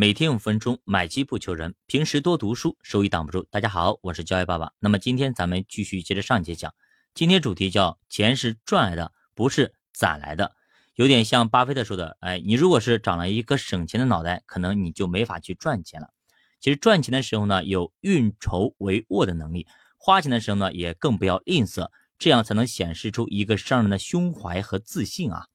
每天五分钟，买基不求人。平时多读书，收益挡不住。大家好，我是教育爸爸。那么今天咱们继续接着上节讲。今天主题叫钱是赚来的，不是攒来的。有点像巴菲特说的，哎，你如果是长了一个省钱的脑袋，可能你就没法去赚钱了。其实赚钱的时候呢，有运筹帷幄的能力；花钱的时候呢，也更不要吝啬，这样才能显示出一个商人的胸怀和自信啊。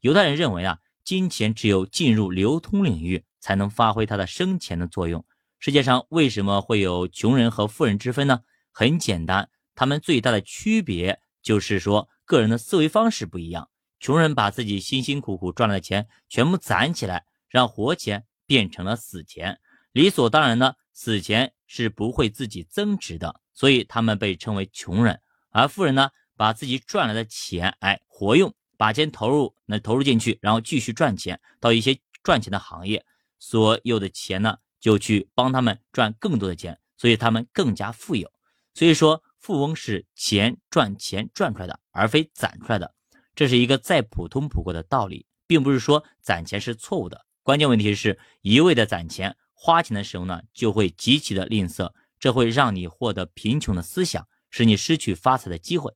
犹太人认为啊，金钱只有进入流通领域。才能发挥它的生钱的作用。世界上为什么会有穷人和富人之分呢？很简单，他们最大的区别就是说个人的思维方式不一样。穷人把自己辛辛苦苦赚来的钱全部攒起来，让活钱变成了死钱，理所当然呢，死钱是不会自己增值的，所以他们被称为穷人。而富人呢，把自己赚来的钱，哎，活用，把钱投入，那投入进去，然后继续赚钱，到一些赚钱的行业。所有的钱呢，就去帮他们赚更多的钱，所以他们更加富有。所以说，富翁是钱赚钱赚出来的，而非攒出来的。这是一个再普通不过的道理，并不是说攒钱是错误的。关键问题是一味的攒钱，花钱的时候呢，就会极其的吝啬，这会让你获得贫穷的思想，使你失去发财的机会。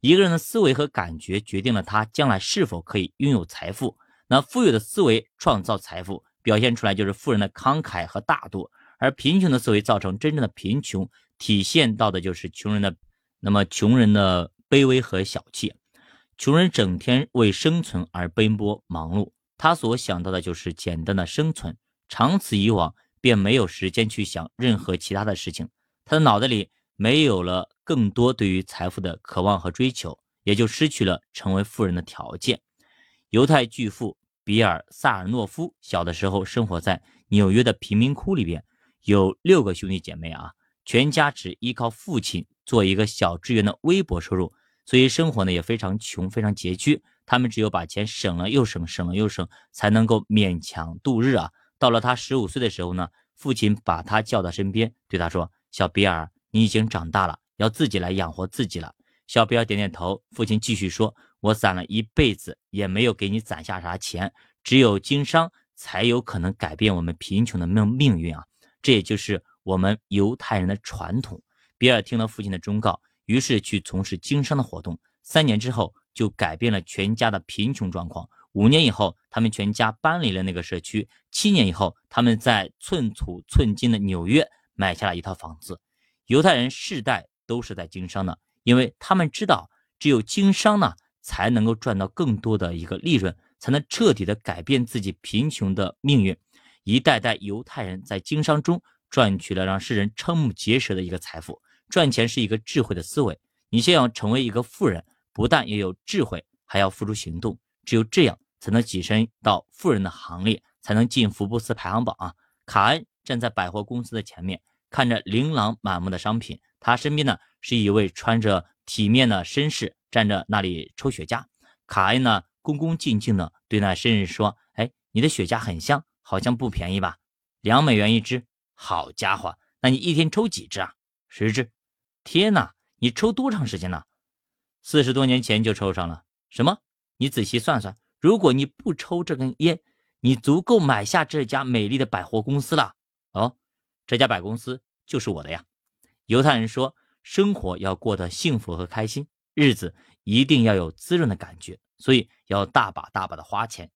一个人的思维和感觉决定了他将来是否可以拥有财富。那富有的思维创造财富。表现出来就是富人的慷慨和大度，而贫穷的思维造成真正的贫穷，体现到的就是穷人的那么穷人的卑微和小气。穷人整天为生存而奔波忙碌，他所想到的就是简单的生存，长此以往便没有时间去想任何其他的事情，他的脑袋里没有了更多对于财富的渴望和追求，也就失去了成为富人的条件。犹太巨富。比尔·萨尔诺夫小的时候生活在纽约的贫民窟里边，有六个兄弟姐妹啊，全家只依靠父亲做一个小职员的微薄收入，所以生活呢也非常穷，非常拮据。他们只有把钱省了又省，省了又省，才能够勉强度日啊。到了他十五岁的时候呢，父亲把他叫到身边，对他说：“小比尔，你已经长大了，要自己来养活自己了。”小比尔点点头。父亲继续说。我攒了一辈子也没有给你攒下啥钱，只有经商才有可能改变我们贫穷的命命运啊！这也就是我们犹太人的传统。比尔听了父亲的忠告，于是去从事经商的活动。三年之后，就改变了全家的贫穷状况。五年以后，他们全家搬离了那个社区。七年以后，他们在寸土寸金的纽约买下了一套房子。犹太人世代都是在经商的，因为他们知道，只有经商呢。才能够赚到更多的一个利润，才能彻底的改变自己贫穷的命运。一代代犹太人在经商中赚取了让世人瞠目结舌的一个财富。赚钱是一个智慧的思维，你想要成为一个富人，不但要有智慧，还要付出行动。只有这样，才能跻身到富人的行列，才能进福布斯排行榜啊！卡恩站在百货公司的前面，看着琳琅满目的商品，他身边呢是一位穿着体面的绅士。站着那里抽雪茄，卡恩呢恭恭敬敬的对那绅士说：“哎，你的雪茄很香，好像不便宜吧？两美元一支。好家伙，那你一天抽几支啊？十支。天哪，你抽多长时间呢？四十多年前就抽上了。什么？你仔细算算，如果你不抽这根烟，你足够买下这家美丽的百货公司了。哦，这家百公司就是我的呀。犹太人说，生活要过得幸福和开心。”日子一定要有滋润的感觉，所以要大把大把的花钱。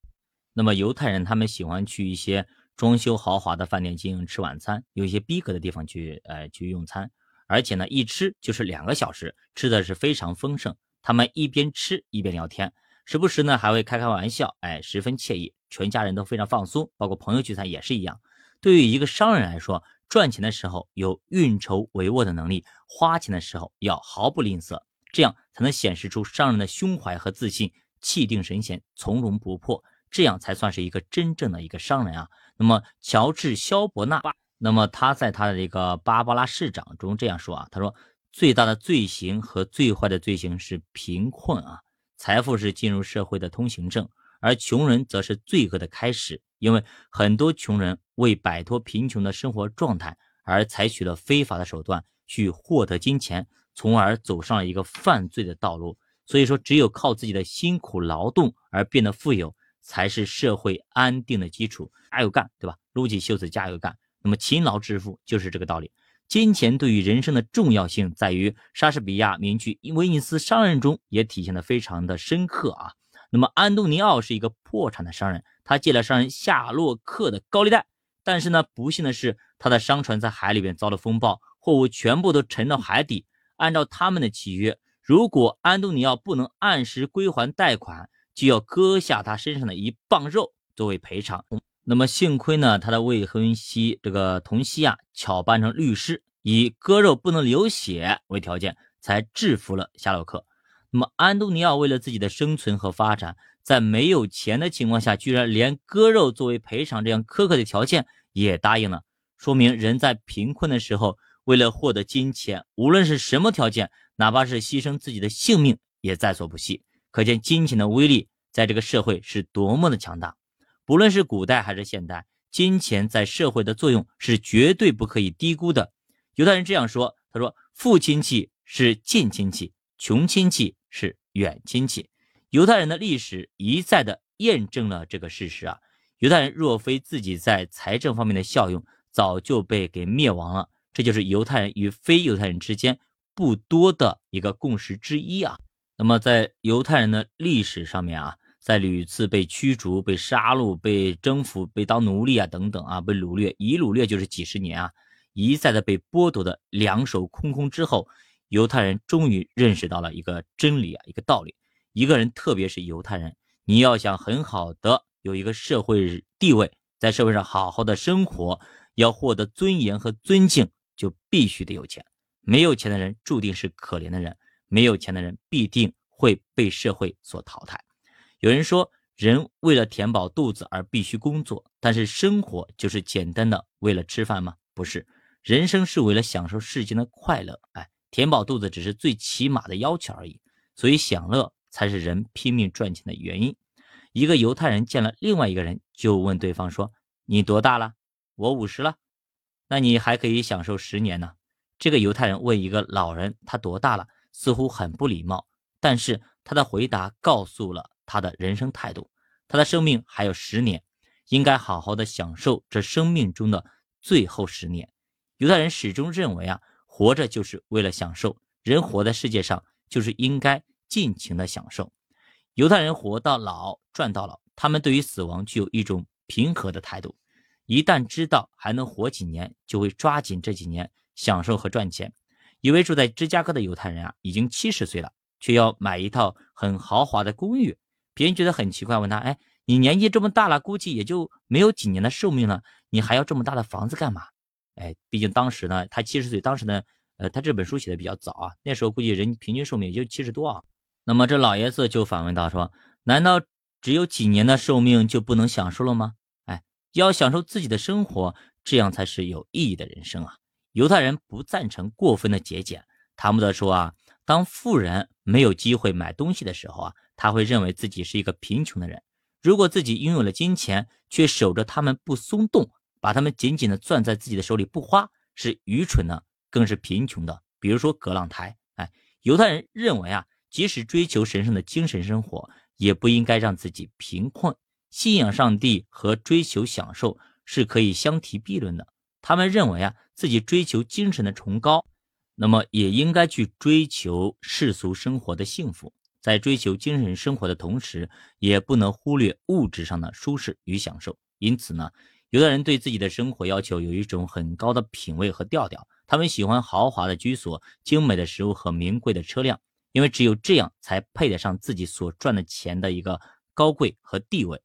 那么犹太人他们喜欢去一些装修豪华的饭店进行吃晚餐，有一些逼格的地方去呃去用餐，而且呢一吃就是两个小时，吃的是非常丰盛。他们一边吃一边聊天，时不时呢还会开开玩笑，哎，十分惬意，全家人都非常放松，包括朋友聚餐也是一样。对于一个商人来说，赚钱的时候有运筹帷幄的能力，花钱的时候要毫不吝啬。这样才能显示出商人的胸怀和自信，气定神闲，从容不迫，这样才算是一个真正的一个商人啊。那么，乔治·肖伯纳，那么他在他的这个《芭芭拉市长》中这样说啊，他说：“最大的罪行和最坏的罪行是贫困啊，财富是进入社会的通行证，而穷人则是罪恶的开始，因为很多穷人为摆脱贫穷的生活状态而采取了非法的手段去获得金钱。”从而走上了一个犯罪的道路。所以说，只有靠自己的辛苦劳动而变得富有，才是社会安定的基础。加油干，对吧？撸起袖子加油干。那么勤劳致富就是这个道理。金钱对于人生的重要性，在于莎士比亚名剧《威尼斯商人》中也体现的非常的深刻啊。那么安东尼奥是一个破产的商人，他借了商人夏洛克的高利贷，但是呢，不幸的是他的商船在海里边遭了风暴，货物全部都沉到海底。按照他们的契约，如果安东尼奥不能按时归还贷款，就要割下他身上的一磅肉作为赔偿。那么幸亏呢，他的未婚妻这个童西亚巧扮成律师，以割肉不能流血为条件，才制服了夏洛克。那么安东尼奥为了自己的生存和发展，在没有钱的情况下，居然连割肉作为赔偿这样苛刻的条件也答应了，说明人在贫困的时候，为了获得金钱，无论是什么条件，哪怕是牺牲自己的性命也在所不惜。可见金钱的威力在这个社会是多么的强大。不论是古代还是现代，金钱在社会的作用是绝对不可以低估的。犹太人这样说：“他说，富亲戚是近亲戚，穷亲戚是远亲戚。”犹太人的历史一再的验证了这个事实啊！犹太人若非自己在财政方面的效用，早就被给灭亡了。这就是犹太人与非犹太人之间不多的一个共识之一啊。那么在犹太人的历史上面啊。在屡次被驱逐、被杀戮、被征服、被当奴隶啊等等啊，被掳掠，一掳掠就是几十年啊，一再的被剥夺的两手空空之后，犹太人终于认识到了一个真理啊，一个道理：一个人，特别是犹太人，你要想很好的有一个社会地位，在社会上好好的生活，要获得尊严和尊敬，就必须得有钱。没有钱的人注定是可怜的人，没有钱的人必定会被社会所淘汰。有人说，人为了填饱肚子而必须工作，但是生活就是简单的为了吃饭吗？不是，人生是为了享受世间的快乐。哎，填饱肚子只是最起码的要求而已，所以享乐才是人拼命赚钱的原因。一个犹太人见了另外一个人，就问对方说：“你多大了？我五十了，那你还可以享受十年呢。”这个犹太人问一个老人他多大了，似乎很不礼貌，但是他的回答告诉了。他的人生态度，他的生命还有十年，应该好好的享受这生命中的最后十年。犹太人始终认为啊，活着就是为了享受，人活在世界上就是应该尽情的享受。犹太人活到老赚到老，他们对于死亡具有一种平和的态度。一旦知道还能活几年，就会抓紧这几年享受和赚钱。一位住在芝加哥的犹太人啊，已经七十岁了，却要买一套很豪华的公寓。别人觉得很奇怪，问他：“哎，你年纪这么大了，估计也就没有几年的寿命了，你还要这么大的房子干嘛？”哎，毕竟当时呢，他七十岁，当时呢，呃，他这本书写的比较早啊，那时候估计人平均寿命也就七十多啊。那么这老爷子就反问道：“说难道只有几年的寿命就不能享受了吗？哎，要享受自己的生活，这样才是有意义的人生啊！”犹太人不赞成过分的节俭，塔木德说啊，当富人没有机会买东西的时候啊。他会认为自己是一个贫穷的人。如果自己拥有了金钱，却守着他们不松动，把他们紧紧地攥在自己的手里不花，是愚蠢的，更是贫穷的。比如说葛朗台，哎，犹太人认为啊，即使追求神圣的精神生活，也不应该让自己贫困。信仰上帝和追求享受是可以相提并论的。他们认为啊，自己追求精神的崇高，那么也应该去追求世俗生活的幸福。在追求精神生活的同时，也不能忽略物质上的舒适与享受。因此呢，有的人对自己的生活要求有一种很高的品味和调调，他们喜欢豪华的居所、精美的食物和名贵的车辆，因为只有这样才配得上自己所赚的钱的一个高贵和地位。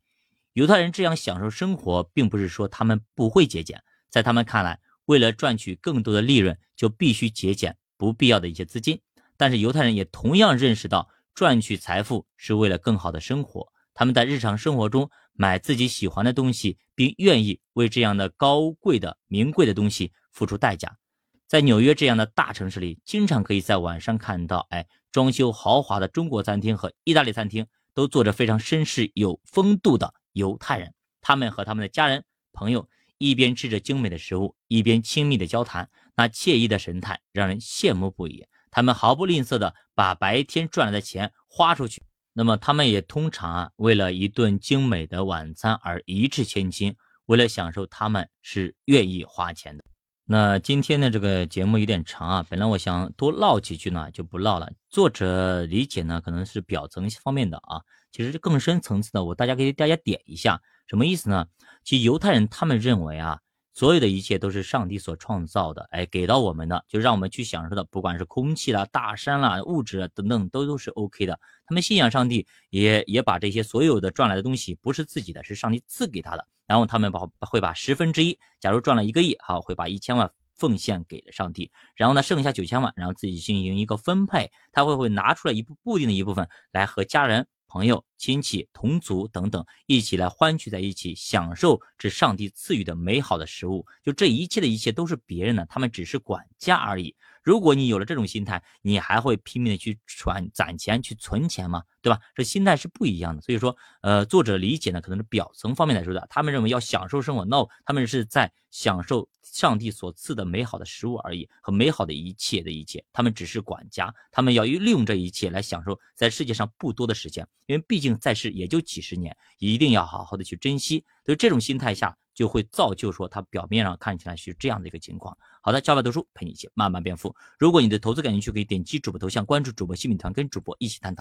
犹太人这样享受生活，并不是说他们不会节俭，在他们看来，为了赚取更多的利润，就必须节俭不必要的一些资金。但是犹太人也同样认识到。赚取财富是为了更好的生活，他们在日常生活中买自己喜欢的东西，并愿意为这样的高贵的名贵的东西付出代价。在纽约这样的大城市里，经常可以在晚上看到，哎，装修豪华的中国餐厅和意大利餐厅都坐着非常绅士有风度的犹太人，他们和他们的家人朋友一边吃着精美的食物，一边亲密的交谈，那惬意的神态让人羡慕不已。他们毫不吝啬的把白天赚来的钱花出去。那么他们也通常啊，为了一顿精美的晚餐而一掷千金，为了享受，他们是愿意花钱的。那今天的这个节目有点长啊，本来我想多唠几句呢，就不唠了。作者理解呢，可能是表层方面的啊，其实更深层次的，我大家给大家点一下，什么意思呢？其实犹太人他们认为啊。所有的一切都是上帝所创造的，哎，给到我们的，就让我们去享受的，不管是空气啦、大山啦、物质等等，都都是 OK 的。他们信仰上帝，也也把这些所有的赚来的东西不是自己的，是上帝赐给他的。然后他们把会把十分之一，假如赚了一个亿，好，会把一千万奉献给了上帝。然后呢，剩下九千万，然后自己进行一个分配，他会会拿出来一部固定的一部分来和家人。朋友、亲戚、同族等等，一起来欢聚在一起，享受这上帝赐予的美好的食物。就这一切的一切都是别人的，他们只是管家而已。如果你有了这种心态，你还会拼命的去攒攒钱、去存钱吗？对吧？这心态是不一样的。所以说，呃，作者理解呢，可能是表层方面来说的。他们认为要享受生活，no，他们是在享受上帝所赐的美好的食物而已，和美好的一切的一切。他们只是管家，他们要利用这一切来享受在世界上不多的时间，因为毕竟在世也就几十年，一定要好好的去珍惜。所以这种心态下，就会造就说他表面上看起来是这样的一个情况。好的，教外读书陪你一起慢慢变富。如果你对投资感兴趣，可以点击主播头像关注主播新米团，跟主播一起探讨。